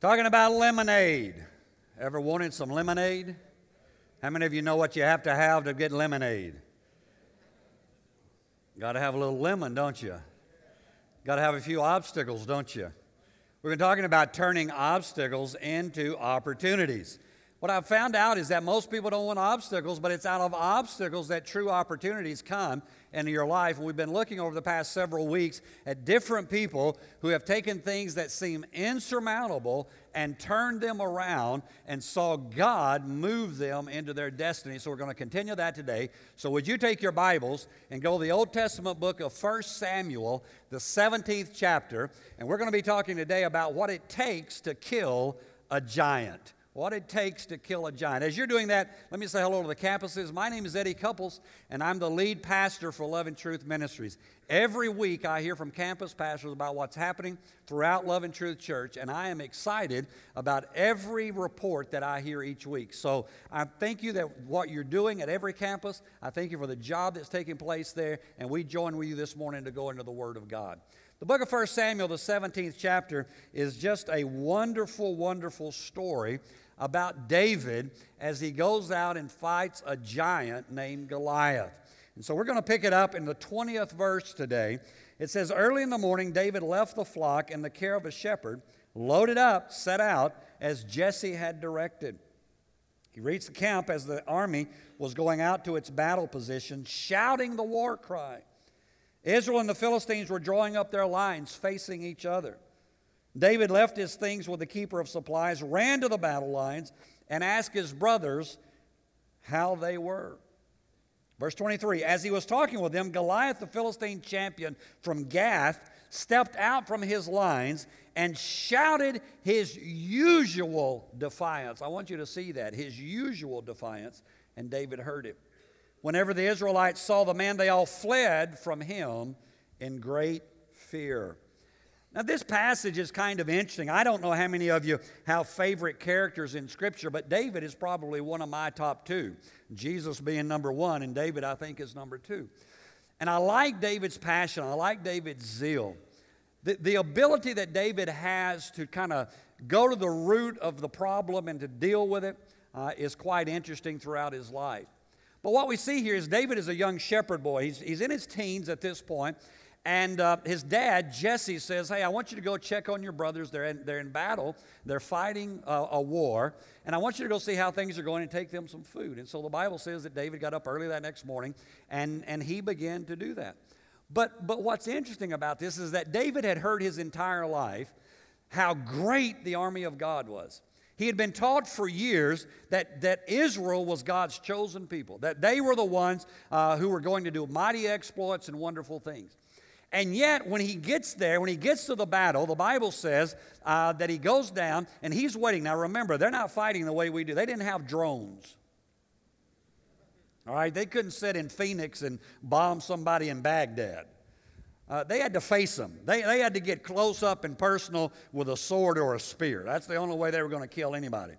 Talking about lemonade. Ever wanted some lemonade? How many of you know what you have to have to get lemonade? Got to have a little lemon, don't you? Got to have a few obstacles, don't you? We've been talking about turning obstacles into opportunities. What I've found out is that most people don't want obstacles, but it's out of obstacles that true opportunities come into your life. And we've been looking over the past several weeks at different people who have taken things that seem insurmountable and turned them around and saw God move them into their destiny. So we're going to continue that today. So would you take your Bibles and go to the Old Testament book of 1 Samuel, the 17th chapter, and we're going to be talking today about what it takes to kill a giant what it takes to kill a giant. As you're doing that, let me say hello to the campuses. My name is Eddie Couples, and I'm the lead pastor for Love and Truth Ministries. Every week, I hear from campus pastors about what's happening throughout Love and Truth Church, and I am excited about every report that I hear each week. So I thank you that what you're doing at every campus. I thank you for the job that's taking place there, and we join with you this morning to go into the Word of God. The book of 1 Samuel, the 17th chapter, is just a wonderful, wonderful story about David as he goes out and fights a giant named Goliath. And so we're going to pick it up in the 20th verse today. It says, Early in the morning, David left the flock in the care of a shepherd, loaded up, set out as Jesse had directed. He reached the camp as the army was going out to its battle position, shouting the war cry. Israel and the Philistines were drawing up their lines, facing each other. David left his things with the keeper of supplies, ran to the battle lines, and asked his brothers how they were. Verse 23 As he was talking with them, Goliath, the Philistine champion from Gath, stepped out from his lines and shouted his usual defiance. I want you to see that, his usual defiance. And David heard it. Whenever the Israelites saw the man, they all fled from him in great fear. Now, this passage is kind of interesting. I don't know how many of you have favorite characters in Scripture, but David is probably one of my top two. Jesus being number one, and David, I think, is number two. And I like David's passion, I like David's zeal. The, the ability that David has to kind of go to the root of the problem and to deal with it uh, is quite interesting throughout his life. But what we see here is David is a young shepherd boy. He's, he's in his teens at this point, and uh, his dad, Jesse, says, Hey, I want you to go check on your brothers. They're in, they're in battle, they're fighting a, a war, and I want you to go see how things are going and take them some food. And so the Bible says that David got up early that next morning and, and he began to do that. But, but what's interesting about this is that David had heard his entire life how great the army of God was. He had been taught for years that, that Israel was God's chosen people, that they were the ones uh, who were going to do mighty exploits and wonderful things. And yet, when he gets there, when he gets to the battle, the Bible says uh, that he goes down and he's waiting. Now, remember, they're not fighting the way we do, they didn't have drones. All right, they couldn't sit in Phoenix and bomb somebody in Baghdad. Uh, they had to face them. They, they had to get close up and personal with a sword or a spear. That's the only way they were going to kill anybody.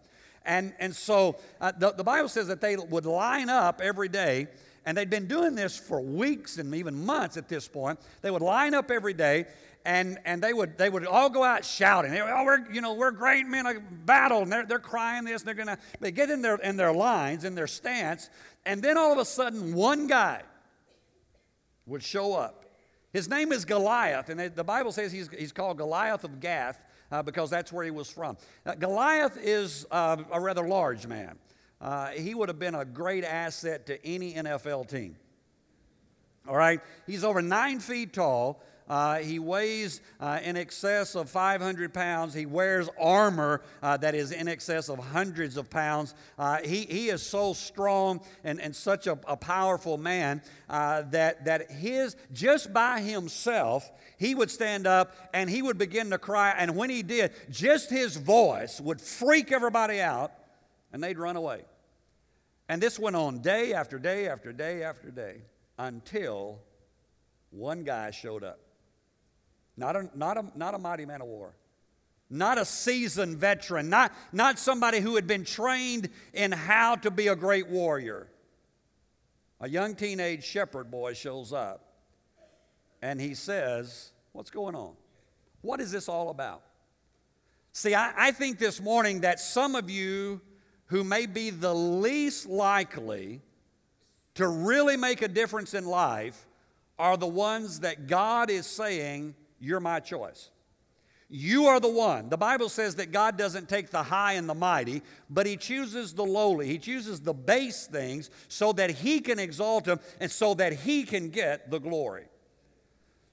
And, and so uh, the, the Bible says that they would line up every day and they'd been doing this for weeks and even months at this point. They would line up every day and, and they, would, they would all go out shouting. They would, oh, we're, you know, we're great men of battle. And they're, they're crying this. They're to, they get in their, in their lines, in their stance. And then all of a sudden, one guy would show up. His name is Goliath. And the Bible says he's, he's called Goliath of Gath uh, because that's where he was from. Uh, Goliath is uh, a rather large man uh, he would have been a great asset to any NFL team. All right? He's over nine feet tall. Uh, he weighs uh, in excess of 500 pounds. He wears armor uh, that is in excess of hundreds of pounds. Uh, he, he is so strong and, and such a, a powerful man uh, that, that his, just by himself, he would stand up and he would begin to cry. And when he did, just his voice would freak everybody out and they'd run away. And this went on day after day after day after day until one guy showed up. Not a, not a, not a mighty man of war, not a seasoned veteran, not, not somebody who had been trained in how to be a great warrior. A young teenage shepherd boy shows up and he says, What's going on? What is this all about? See, I, I think this morning that some of you who may be the least likely to really make a difference in life are the ones that God is saying, You're my choice. You are the one. The Bible says that God doesn't take the high and the mighty, but He chooses the lowly. He chooses the base things so that He can exalt them and so that He can get the glory.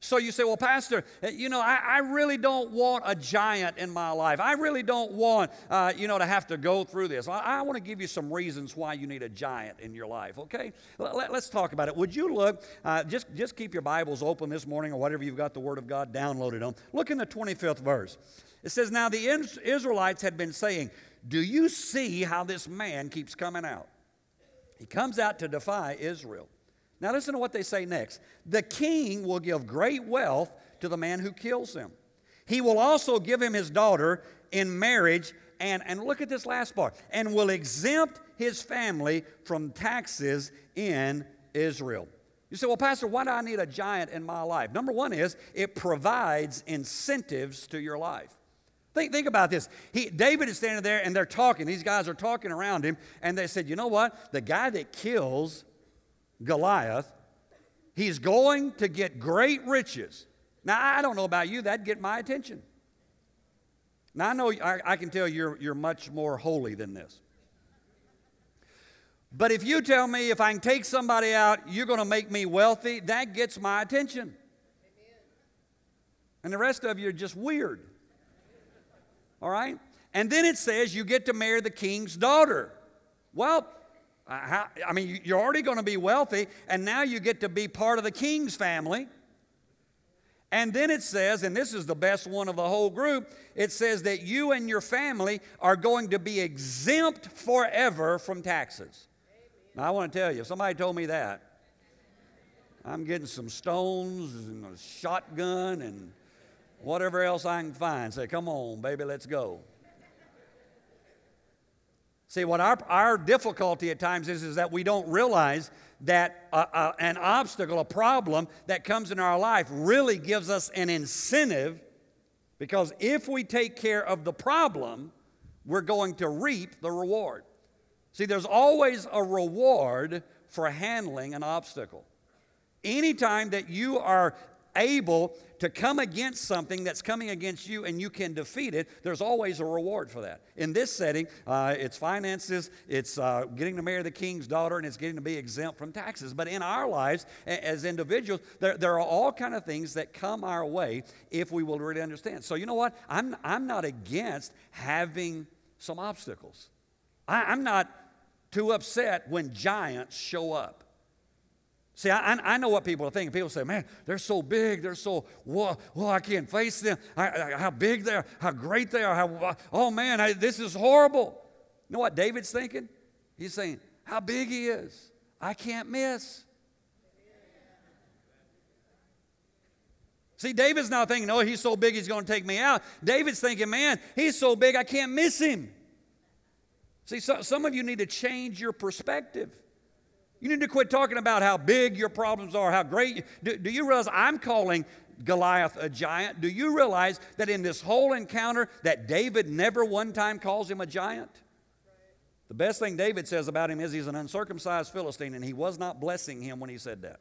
So you say, well, Pastor, eh, you know, I, I really don't want a giant in my life. I really don't want, uh, you know, to have to go through this. I, I want to give you some reasons why you need a giant in your life, okay? Let, us talk about it. Would you look, uh, just, just keep your Bibles open this morning or whatever you've got the Word of God downloaded on. Look in the 25th verse. It says, Now the Israelites had been saying, Do you see how this man keeps coming out? He comes out to defy Israel. Now, listen to what they say next. The king will give great wealth to the man who kills him. He will also give him his daughter in marriage, and, and look at this last part, and will exempt his family from taxes in Israel. You say, well, Pastor, why do I need a giant in my life? Number one is it provides incentives to your life. Think, think about this. He, David is standing there and they're talking. These guys are talking around him, and they said, you know what? The guy that kills Goliath, he's going to get great riches. Now, I don't know about you, that'd get my attention. Now, I know I, I can tell you're, you're much more holy than this. But if you tell me if I can take somebody out, you're going to make me wealthy, that gets my attention. And the rest of you are just weird. All right? And then it says you get to marry the king's daughter. Well, uh, how, I mean, you're already going to be wealthy, and now you get to be part of the king's family. And then it says, and this is the best one of the whole group, it says that you and your family are going to be exempt forever from taxes. Now, I want to tell you, if somebody told me that, I'm getting some stones and a shotgun and whatever else I can find. Say, come on, baby, let's go. See, what our, our difficulty at times is, is that we don't realize that uh, uh, an obstacle, a problem that comes in our life really gives us an incentive because if we take care of the problem, we're going to reap the reward. See, there's always a reward for handling an obstacle. Anytime that you are able to come against something that's coming against you and you can defeat it, there's always a reward for that. In this setting, uh, it's finances, it's uh, getting to marry the king's daughter, and it's getting to be exempt from taxes. But in our lives as individuals, there, there are all kind of things that come our way if we will really understand. So you know what? I'm, I'm not against having some obstacles. I, I'm not too upset when giants show up. See, I, I know what people are thinking. People say, man, they're so big. They're so, whoa, whoa I can't face them. I, I, how big they are, how great they are. How, oh, man, I, this is horrible. You know what David's thinking? He's saying, how big he is. I can't miss. See, David's not thinking, oh, he's so big he's going to take me out. David's thinking, man, he's so big I can't miss him. See, so, some of you need to change your perspective. You need to quit talking about how big your problems are, how great. Do, do you realize I'm calling Goliath a giant? Do you realize that in this whole encounter that David never one time calls him a giant? The best thing David says about him is he's an uncircumcised Philistine, and he was not blessing him when he said that.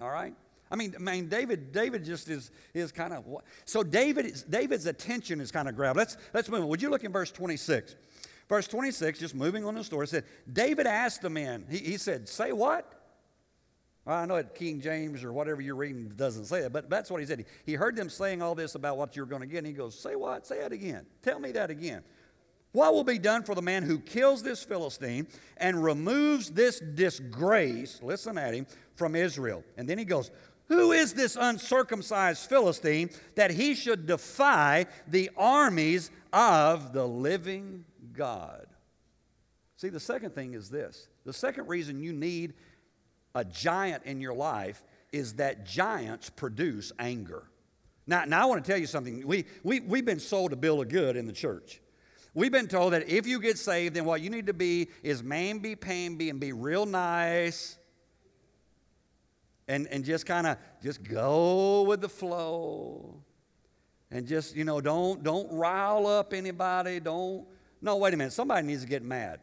All right? I mean, I mean, David, David just is, is kind of so David David's attention is kind of grabbed. Let's let's move. On. Would you look in verse 26? Verse 26, just moving on the story, said, David asked the men, he, he said, Say what? Well, I know it King James or whatever you're reading doesn't say that, but that's what he said. He, he heard them saying all this about what you're going to get, and he goes, Say what? Say it again. Tell me that again. What will be done for the man who kills this Philistine and removes this disgrace, listen at him, from Israel? And then he goes, Who is this uncircumcised Philistine that he should defy the armies of the living God. See, the second thing is this the second reason you need a giant in your life is that giants produce anger. Now, now I want to tell you something. We, we, we've been sold a bill of good in the church. We've been told that if you get saved, then what you need to be is man be, pain be, and be real nice and, and just kind of just go with the flow. And just, you know, don't, don't rile up anybody. Don't. No, wait a minute. Somebody needs to get mad.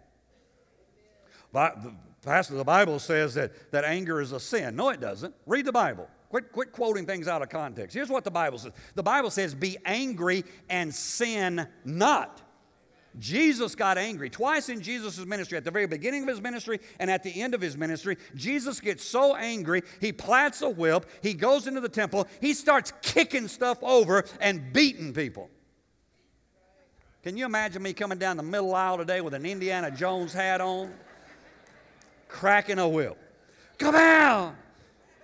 But the pastor, the Bible says that, that anger is a sin. No, it doesn't. Read the Bible. Quit, quit quoting things out of context. Here's what the Bible says the Bible says, Be angry and sin not. Jesus got angry. Twice in Jesus' ministry, at the very beginning of his ministry and at the end of his ministry, Jesus gets so angry, he plats a whip, he goes into the temple, he starts kicking stuff over and beating people. Can you imagine me coming down the middle aisle today with an Indiana Jones hat on, cracking a whip? Come out!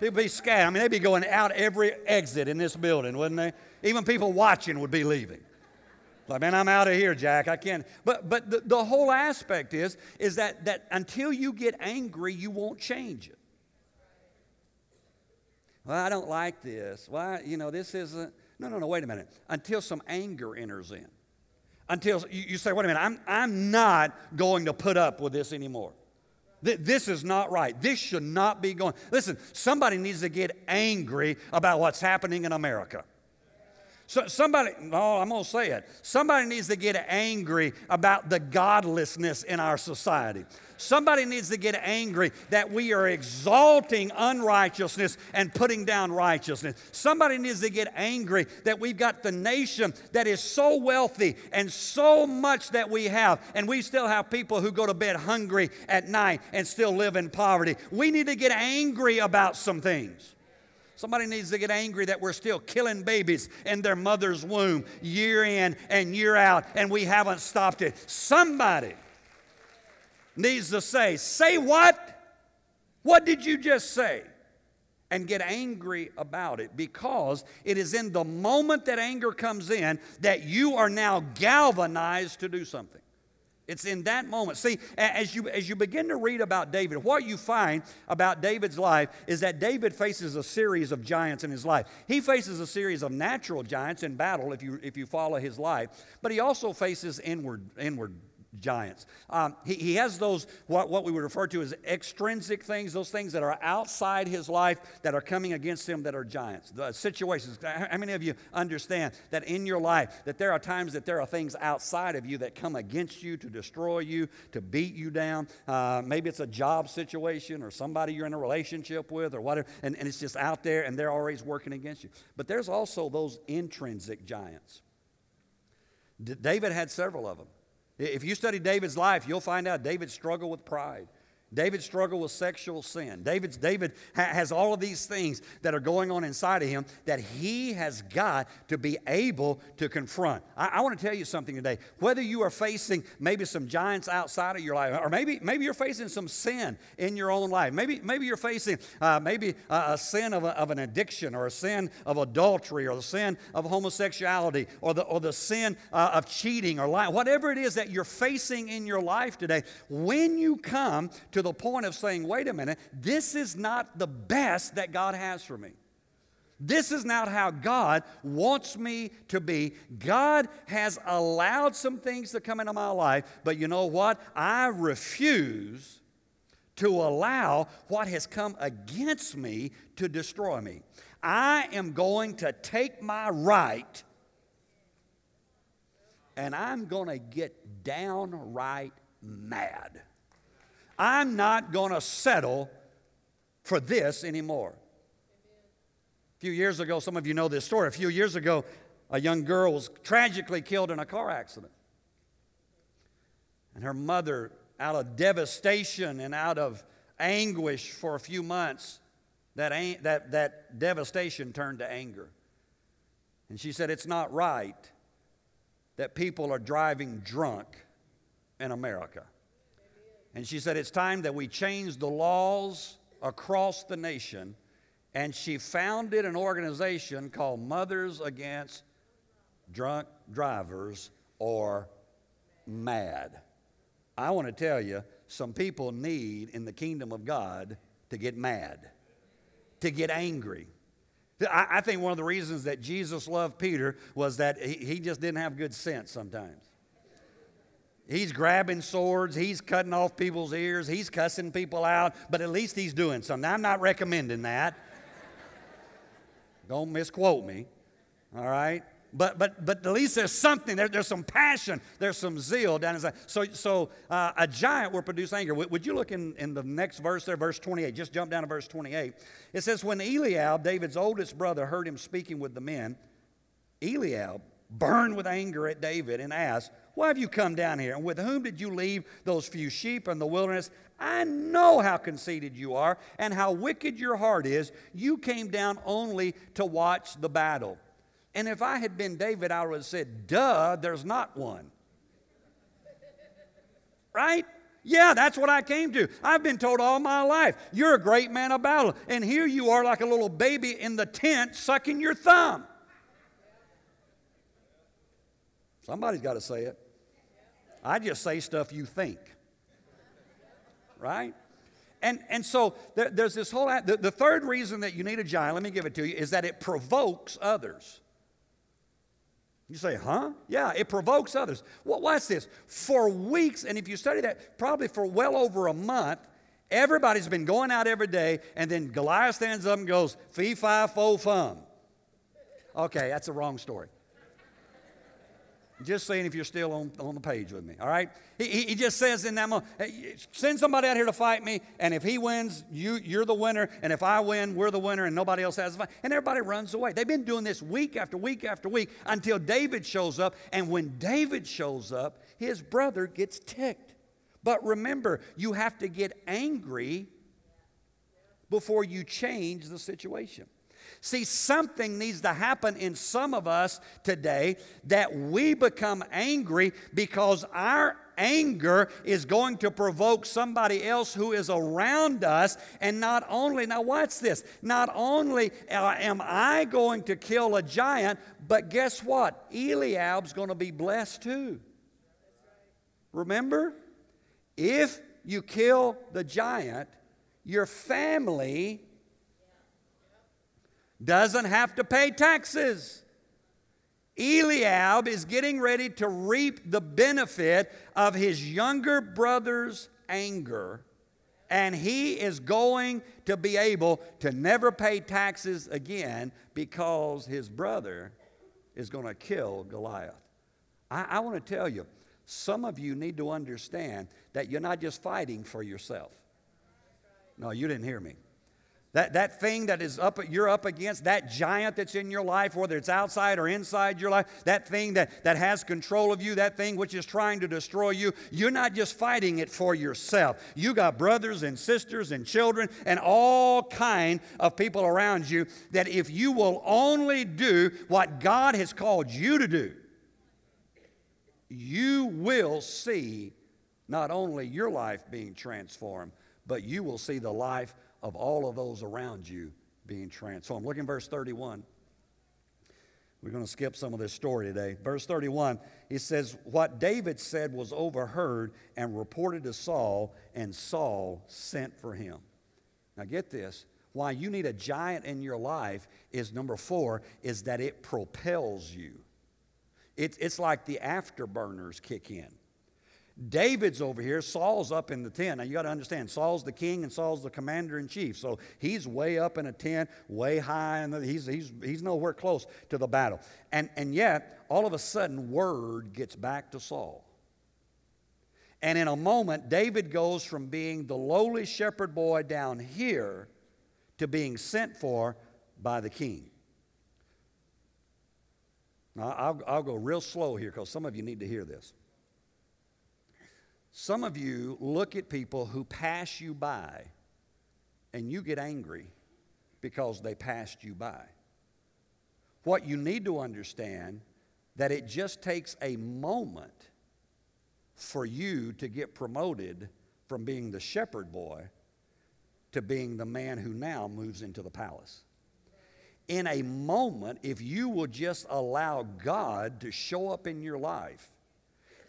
People be scared. I mean, they'd be going out every exit in this building, wouldn't they? Even people watching would be leaving. Like, man, I'm out of here, Jack. I can't. But but the, the whole aspect is, is that, that until you get angry, you won't change it. Well, I don't like this. Well, you know, this isn't. No, no, no, wait a minute. Until some anger enters in. Until you, say, wait a minute, I'm, I'm not going to put up with this anymore. This is not right. This should not be going. Listen, somebody needs to get angry about what's happening in America. So somebody, no, I'm going to say it. Somebody needs to get angry about the godlessness in our society. Somebody needs to get angry that we are exalting unrighteousness and putting down righteousness. Somebody needs to get angry that we've got the nation that is so wealthy and so much that we have, and we still have people who go to bed hungry at night and still live in poverty. We need to get angry about some things. Somebody needs to get angry that we're still killing babies in their mother's womb year in and year out, and we haven't stopped it. Somebody needs to say, Say what? What did you just say? And get angry about it because it is in the moment that anger comes in that you are now galvanized to do something. It's in that moment. See, as you, as you begin to read about David, what you find about David's life is that David faces a series of giants in his life. He faces a series of natural giants in battle if you, if you follow his life, but he also faces inward, inward giants. Um, he, he has those, what, what we would refer to as extrinsic things, those things that are outside his life that are coming against him that are giants. The situations. How many of you understand that in your life that there are times that there are things outside of you that come against you to destroy you, to beat you down? Uh, maybe it's a job situation or somebody you're in a relationship with or whatever, and, and it's just out there and they're always working against you. But there's also those intrinsic giants. D- David had several of them. If you study David's life, you'll find out David struggled with pride. David struggled with sexual sin. David's, David ha- has all of these things that are going on inside of him that he has got to be able to confront. I, I want to tell you something today. Whether you are facing maybe some giants outside of your life, or maybe, maybe you're facing some sin in your own life, maybe, maybe you're facing uh, maybe a, sin of, a, of, an addiction, or a sin of adultery, or the sin of homosexuality, or the, or the sin uh, of cheating, or lying, whatever it is that you're facing in your life today, when you come to the point of saying, wait a minute, this is not the best that God has for me. This is not how God wants me to be. God has allowed some things to come into my life, but you know what? I refuse to allow what has come against me to destroy me. I am going to take my right and I'm going to get downright mad. I'm not going to settle for this anymore. A few years ago, some of you know this story. A few years ago, a young girl was tragically killed in a car accident. And her mother, out of devastation and out of anguish for a few months, that, that, that devastation turned to anger. And she said, It's not right that people are driving drunk in America. And she said, It's time that we change the laws across the nation. And she founded an organization called Mothers Against Drunk Drivers or MAD. I want to tell you, some people need in the kingdom of God to get mad, to get angry. I, think one of the reasons that Jesus loved Peter was that he just didn't have good sense sometimes. He's grabbing swords, he's cutting off people's ears, he's cussing people out, but at least he's doing something. I'm not recommending that. Don't misquote me, all right? but but but at least there's something there, there's some passion. There's some zeal down inside. So so uh, a giant will produce anger. Would, would you look in, in the next verse there? Verse 28 just jump down to verse 28 it says when eliab david's oldest brother heard him speaking with the men eliab burned with anger at david and asked why have you come down here and with whom did you leave those few sheep in the wilderness i know how conceited you are and how wicked your heart is you came down only to watch the battle and if I had been David, I would have said, duh, there's not one. Right? Yeah, that's what I came to. I've been told all my life, you're a great man of battle. And here you are like a little baby in the tent sucking your thumb. Somebody's got to say it. I just say stuff you think. Right? And, and so there, there's this whole, the, the third reason that you need a giant, let me give it to you, is that it provokes others. You say, huh? Yeah, it provokes others. Well, watch this. For weeks, and if you study that, probably for well over a month, everybody's been going out every day, and then Goliath stands up and goes, fee, fi, fo, fum. Okay, that's the wrong story. Just saying if you're still on, on the page with me, all right? He, he just says in that moment, send somebody out here to fight me, and if he wins, you, you're the winner, and if I win, we're the winner, and nobody else has a fight. And everybody runs away. They've been doing this week after week after week until David shows up, and when David shows up, his brother gets ticked. But remember, you have to get angry before you change the situation. See, something needs to happen in some of us today that we become angry because our anger is going to provoke somebody else who is around us. And not only, now watch this, not only uh, am I going to kill a giant, but guess what? Eliab's going to be blessed too. Remember? If you kill the giant, your family doesn't have to pay taxes. Eliab is getting ready to reap the benefit of his younger brother's anger, and he is going to be able to never pay taxes again because his brother is going to kill Goliath. I, I want to tell you, some of you need to understand that you're not just fighting for yourself. No, you didn't hear me. That, that thing that is up you're up against, that giant that's in your life, whether it's outside or inside your life, that thing that, that has control of you, that thing which is trying to destroy you, you're not just fighting it for yourself. You got brothers and sisters and children and all kind of people around you that if you will only do what God has called you to do, you will see not only your life being transformed, but you will see the life of all of those around you being transformed. Look in verse 31. We're going to skip some of this story today. Verse 31, he says, What David said was overheard and reported to Saul, and Saul sent for him. Now get this. Why you need a giant in your life is number four, is that it propels you. It's, it's like the afterburners kick in. David's over here. Saul's up in the tent. Now you got to understand, Saul's the king and Saul's the commander in chief. So he's way up in a tent, way high, and he's, he's, he's nowhere close to the battle. And, and yet, all of a sudden, word gets back to Saul. And in a moment, David goes from being the lowly shepherd boy down here to being sent for by the king. Now, I'll, I'll go real slow here because some of you need to hear this. Some of you look at people who pass you by and you get angry because they passed you by. What you need to understand that it just takes a moment for you to get promoted from being the shepherd boy to being the man who now moves into the palace. In a moment, if you will just allow God to show up in your life,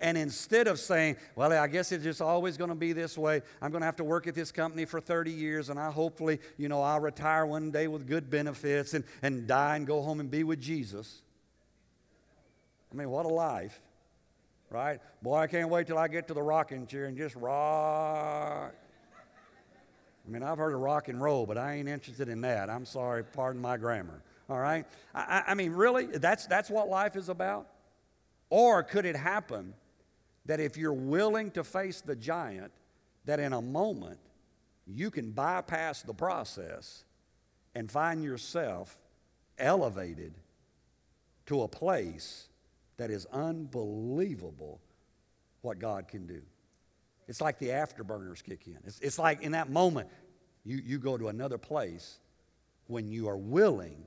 and instead of saying, well, I guess it's just always going to be this way, I'm going to have to work at this company for 30 years and I hopefully, you know, I'll retire one day with good benefits and, and die and go home and be with Jesus. I mean, what a life, right? Boy, I can't wait till I get to the rocking chair and just rock. I mean, I've heard of rock and roll, but I ain't interested in that. I'm sorry, pardon my grammar. All right? I, I mean, really? That's, that's what life is about? Or could it happen that if you're willing to face the giant, that in a moment you can bypass the process and find yourself elevated to a place that is unbelievable what God can do. It's like the afterburners kick in. It's, it's like in that moment, you, you go to another place when you are willing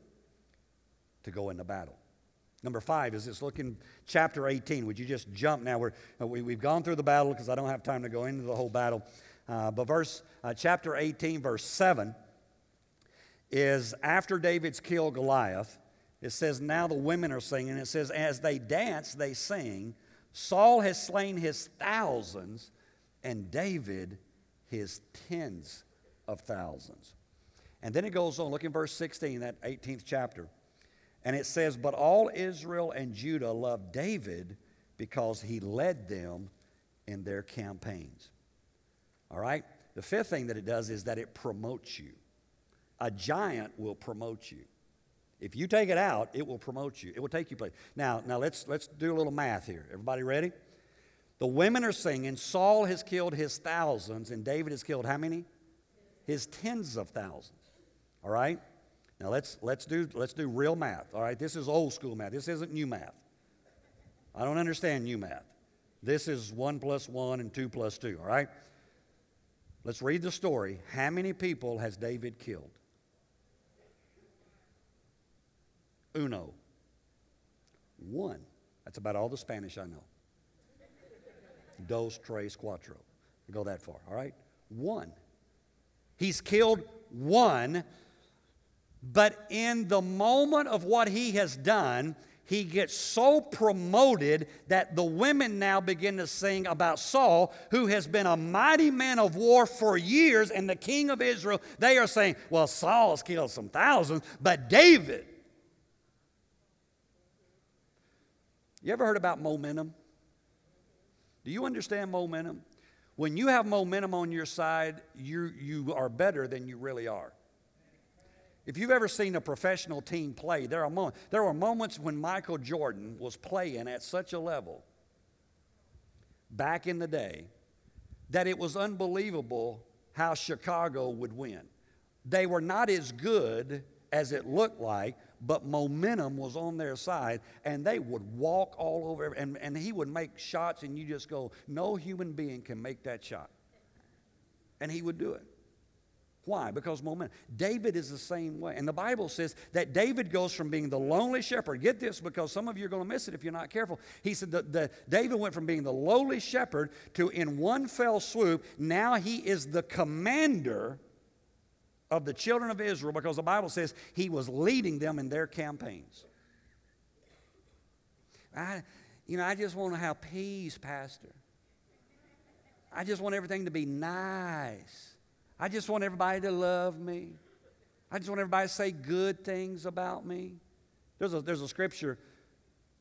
to go into battle. Number five is this look in chapter 18. Would you just jump now? We're, uh, we, have gone through the battle because I don't have time to go into the whole battle. Uh, but verse, uh, chapter 18, verse 7 is after David's killed Goliath. It says, Now the women are singing. It says, As they dance, they sing. Saul has slain his thousands, and David his tens of thousands. And then it goes on. Look in verse 16, that 18th chapter. And it says, But all Israel and Judah loved David because he led them in their campaigns. All right? The fifth thing that it does is that it promotes you. A giant will promote you. If you take it out, it will promote you. It will take you place. Now, now let's let's do a little math here. Everybody ready? The women are singing, Saul has killed his thousands, and David has killed how many? His tens of thousands. All right? Now let's, let's, do, let's do real math. All right, this is old school math. This isn't new math. I don't understand new math. This is 1 plus 1 and 2 plus 2, all right? Let's read the story. How many people has David killed? Uno. One. That's about all the Spanish I know. Dos, tres, cuatro. Go that far, all right? One. He's killed one but in the moment of what he has done, he gets so promoted that the women now begin to sing about Saul, who has been a mighty man of war for years, and the king of Israel. They are saying, Well, Saul's killed some thousands, but David. You ever heard about momentum? Do you understand momentum? When you have momentum on your side, you, you are better than you really are. If you've ever seen a professional team play, there are moments, there were moments when Michael Jordan was playing at such a level back in the day that it was unbelievable how Chicago would win. They were not as good as it looked like, but momentum was on their side, and they would walk all over, and, and he would make shots, and you just go, No human being can make that shot. And he would do it. Why? Because momentum. David is the same way. And the Bible says that David goes from being the lonely shepherd. Get this because some of you are going to miss it if you're not careful. He said that the, David went from being the lowly shepherd to, in one fell swoop, now he is the commander of the children of Israel because the Bible says he was leading them in their campaigns. I, you know, I just want to have peace, Pastor. I just want everything to be nice. I just want everybody to love me. I just want everybody to say good things about me. There's a, there's a scripture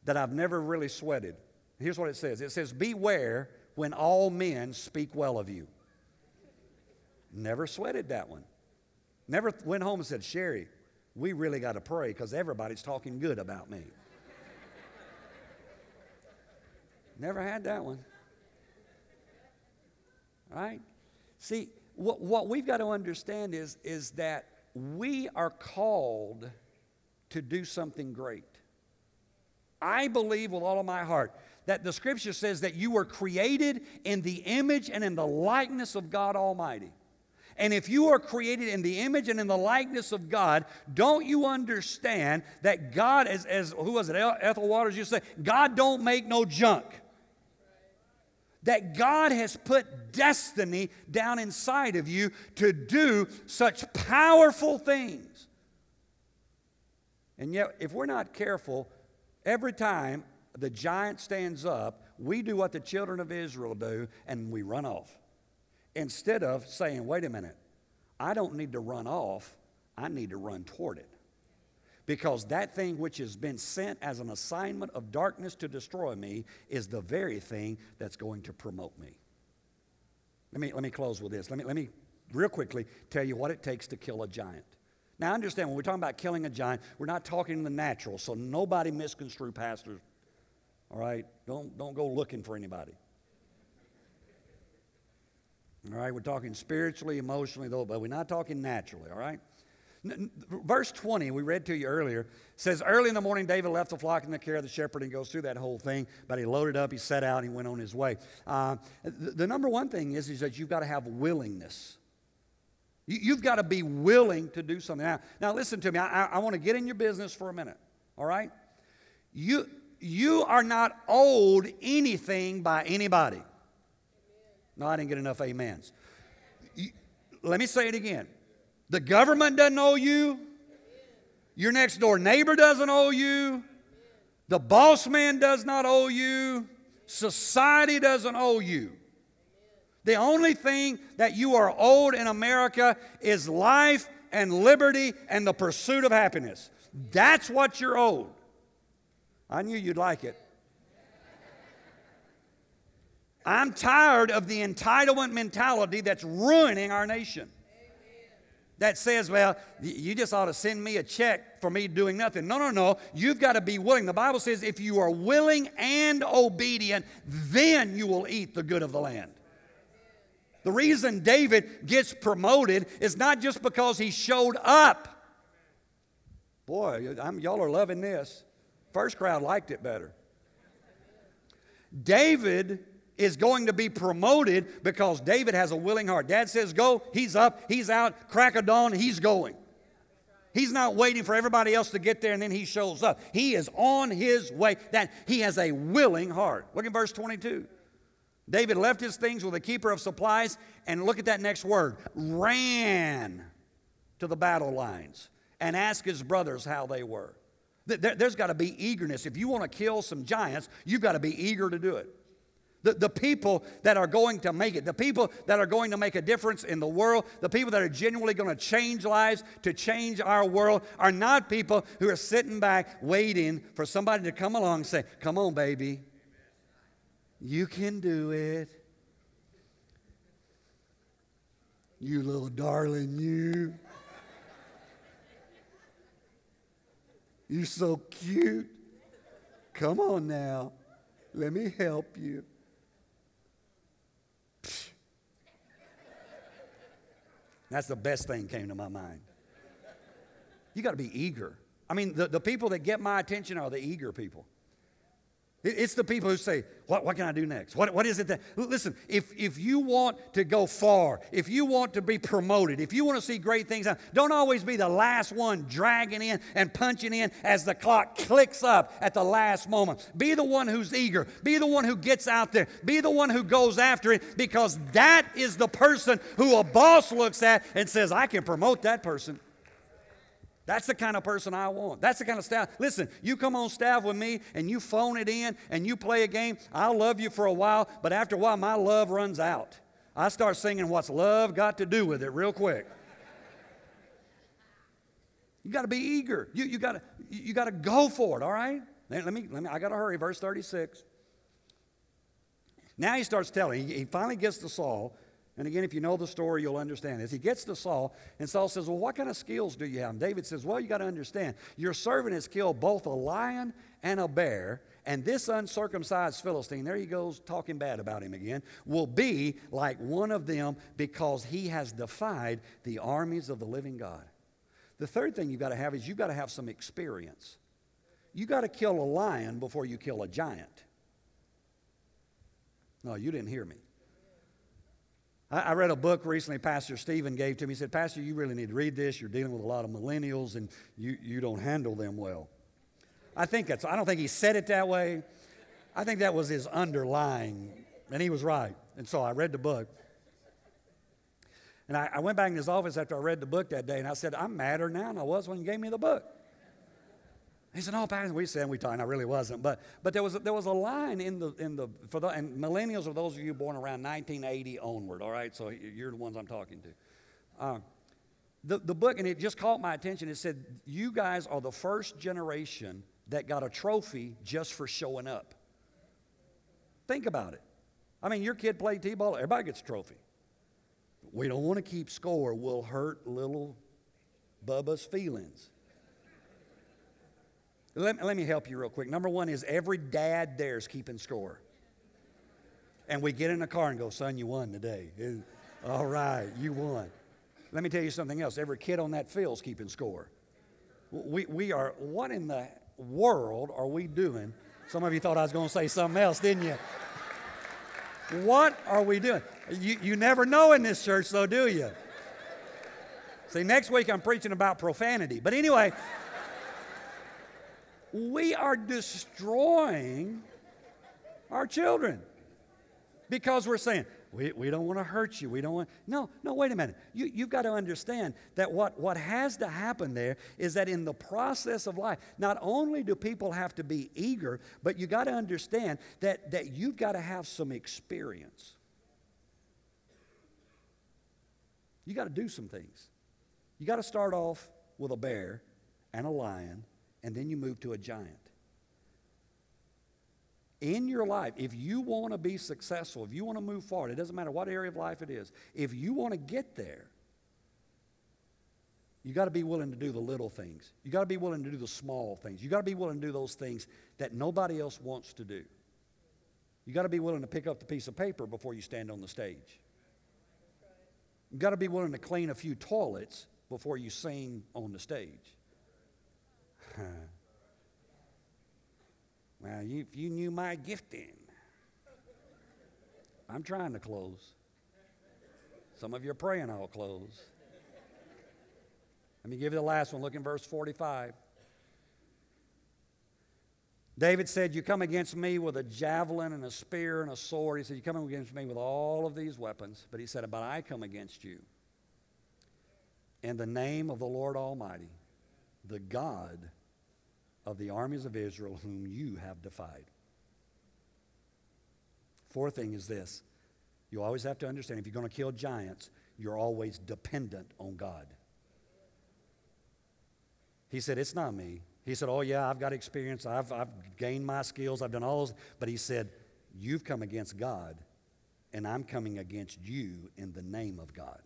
that I've never really sweated. Here's what it says it says, Beware when all men speak well of you. Never sweated that one. Never went home and said, Sherry, we really got to pray because everybody's talking good about me. Never had that one. All right? See, what, what we've got to understand is, is that we are called to do something great. I believe with all of my heart that the scripture says that you were created in the image and in the likeness of God Almighty. And if you are created in the image and in the likeness of God, don't you understand that God, as, as who was it, Ethel Waters used to say, God don't make no junk that God has put destiny down inside of you to do such powerful things. And yet, if we're not careful, every time the giant stands up, we do what the children of Israel do and we run off. Instead of saying, wait a minute, I don't need to run off, I need to run toward it because that thing which has been sent as an assignment of darkness to destroy me is the very thing that's going to promote me. Let me, let me close with this. Let me, let me real quickly tell you what it takes to kill a giant. Now, understand when we're talking about killing a giant, we're not talking in the natural, so nobody misconstrue pastors. All right? Don't, don't go looking for anybody. All right? We're talking spiritually, emotionally, though, but we're not talking naturally, all right? Verse 20, we read to you earlier, says, Early in the morning, David left the flock in the care of the shepherd and goes through that whole thing, but he loaded up, he set out, he went on his way. Uh, the, the, number one thing is, is that you've got to have willingness. You, have got to be willing to do something. Now, now listen to me. I, I, I want to get in your business for a minute, all right? You, you are not owed anything by anybody. No, I didn't get enough amens. You, let me say it again. The government doesn't owe you. Your next door neighbor doesn't owe you. The boss man does not owe you. Society doesn't owe you. The only thing that you are owed in America is life and liberty and the pursuit of happiness. That's what you're owed. I knew you'd like it. I'm tired of the entitlement mentality that's ruining our nation that says, well, you just ought to send me a check for me doing nothing. No, no, no. You've got to be willing. The Bible says if you are willing and obedient, then you will eat the good of the land. The reason David gets promoted is not just because he showed up. Boy, I'm, y'all are loving this. First crowd liked it better. David is going to be promoted because David has a willing heart. Dad says go, he's up, he's out, crack of dawn, he's going. He's not waiting for everybody else to get there and then he shows up. He is on his way. That he has a willing heart. Look at verse 22. David left his things with a keeper of supplies and look at that next word, ran to the battle lines and asked his brothers how they were. There's got to be eagerness. If you want to kill some giants, you've got to be eager to do it. The, the people that are going to make it, the people that are going to make a difference in the world, the people that are genuinely going to change lives, to change our world, are not people who are sitting back waiting for somebody to come along and say, Come on, baby. You can do it. You little darling, you. You're so cute. Come on now. Let me help you. That's the best thing came to my mind. You got to be eager. I mean, the, the people that get my attention are the eager people. It's the people who say, what, what can I do next? What, what is it that. Listen, if, if you want to go far, if you want to be promoted, if you want to see great things, don't always be the last one dragging in and punching in as the clock clicks up at the last moment. Be the one who's eager. Be the one who gets out there. Be the one who goes after it because that is the person who a boss looks at and says, I can promote that person. That's the kind of person I want. That's the kind of staff. Listen, you come on staff with me and you phone it in and you play a game. I'll love you for a while, but after a while, my love runs out. I start singing What's Love Got to Do with It real quick. You got to be eager. You, you got you to go for it, all right? Let me, let me, I got to hurry. Verse 36. Now he starts telling. He, he finally gets to Saul. And again, if you know the story, you'll understand this. He gets to Saul, and Saul says, Well, what kind of skills do you have? And David says, Well, you got to understand, your servant has killed both a lion and a bear, and this uncircumcised Philistine, there he goes talking bad about him again, will be like one of them because he has defied the armies of the living God. The third thing you've got to have is you've got to have some experience. You've got to kill a lion before you kill a giant. No, you didn't hear me. I, read a book recently Pastor Stephen gave to me. He said, Pastor, you really need to read this. You're dealing with a lot of millennials and you, you don't handle them well. I think that's, I don't think he said it that way. I think that was his underlying, and he was right. And so I read the book. And I, I went back in his office after I read the book that day and I said, I'm madder now than I was when you gave me the book. He said, "No, Pastor." We said we talked. I really wasn't, but but there was there was a line in the in the for the and millennials are those of you born around 1980 onward. All right, so you're the ones I'm talking to. Uh, the the book and it just caught my attention. It said you guys are the first generation that got a trophy just for showing up. Think about it. I mean, your kid played t-ball. Everybody gets a trophy. We don't want to keep score. We'll hurt little Bubba's feelings. Let, let me help you real quick. Number one is every dad there is keeping score. And we get in the car and go, son, you won today. All right, you won. Let me tell you something else. Every kid on that field's keeping score. We, we are, what in the world are we doing? Some of you thought I was going to say something else, didn't you? What are we doing? You, you never know in this church, though, do you? See, next week I'm preaching about profanity. But anyway, we are destroying our children because we're saying, we, we don't want to hurt you. We don't want. No, no, wait a minute. You, you've got to understand that what, what has to happen there is that in the process of life, not only do people have to be eager, but you got to understand that, that you've got to have some experience. You got to do some things. You got to start off with a bear and a lion, and then you move to a giant in your life, if you want to be successful, if you want to move forward, it doesn't matter what area of life it is, if you want to get there, you got to be willing to do the little things. You got to be willing to do the small things. You got to be willing to do those things that nobody else wants to do. You got to be willing to pick up the piece of paper before you stand on the stage. You got to be willing to clean a few toilets before you sing on the stage. Well, you, if you knew my gifting, I'm trying to close. Some of you are praying I'll close. Let me give you the last one. Look in verse 45. David said, You come against me with a javelin and a spear and a sword. He said, You come against me with all of these weapons. But he said, But I come against you in the name of the Lord Almighty, the God of the armies of Israel whom you have defied. Fourth thing is this you always have to understand if you're going to kill giants, you're always dependent on God. He said, It's not me. He said, Oh, yeah, I've got experience. I've, I've gained my skills. I've done all those. But he said, You've come against God, and I'm coming against you in the name of God.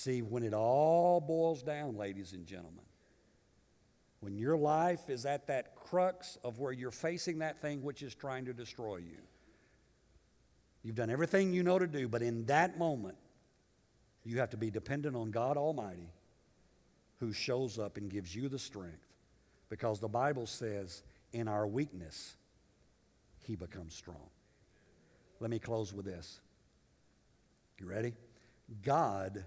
See, when it all boils down, ladies and gentlemen, when your life is at that crux of where you're facing that thing which is trying to destroy you, you've done everything you know to do, but in that moment, you have to be dependent on God Almighty who shows up and gives you the strength. Because the Bible says, in our weakness, he becomes strong. Let me close with this. You ready? God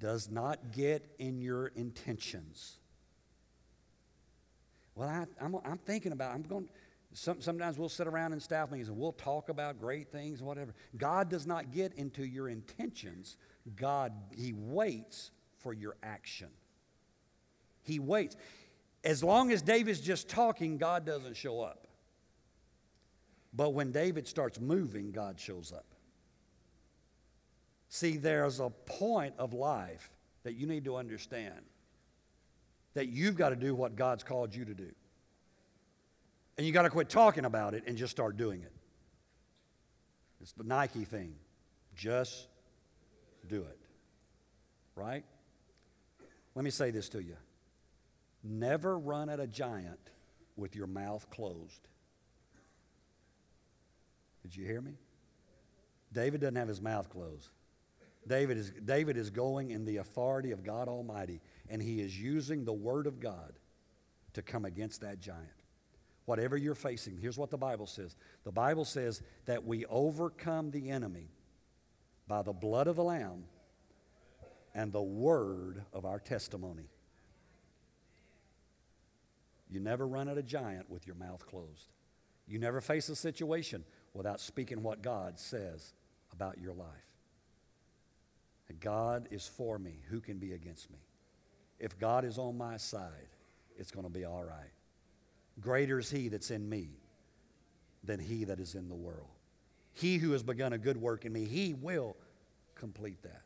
does not get in your intentions. Well, I, am thinking about, I'm going, some, sometimes we'll sit around in staff meetings and we'll talk about great things, whatever. God does not get into your intentions. God, He waits for your action. He waits. As long as David's just talking, God doesn't show up. But when David starts moving, God shows up. See, there's a point of life that you need to understand that you've got to do what God's called you to do. And you got to quit talking about it and just start doing it. It's the Nike thing. Just do it. Right? Let me say this to you. Never run at a giant with your mouth closed. Did you hear me? David doesn't have his mouth closed. David is, David is going in the authority of God Almighty, and he is using the Word of God to come against that giant. Whatever you're facing, here's what the Bible says the Bible says that we overcome the enemy by the blood of the Lamb and the word of our testimony. You never run at a giant with your mouth closed. You never face a situation without speaking what God says about your life. God is for me. Who can be against me? If God is on my side, it's going to be all right. Greater is He that's in me than He that is in the world. He who has begun a good work in me, He will complete that.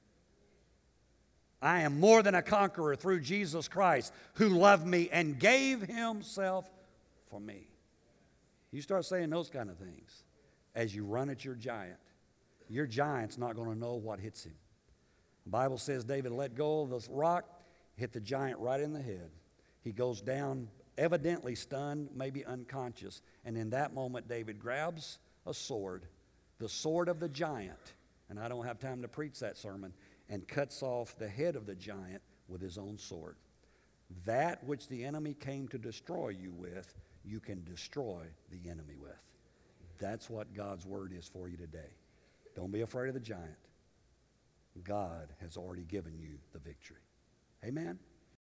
I am more than a conqueror through Jesus Christ who loved me and gave Himself for me. You start saying those kind of things as you run at your giant. Your giant's not going to know what hits him. The Bible says David let go of the rock, hit the giant right in the head. He goes down, evidently stunned, maybe unconscious. And in that moment, David grabs a sword, the sword of the giant, and I don't have time to preach that sermon, and cuts off the head of the giant with his own sword. That which the enemy came to destroy you with, you can destroy the enemy with. That's what God's word is for you today. Don't be afraid of the giant. God has already given you the victory. Amen.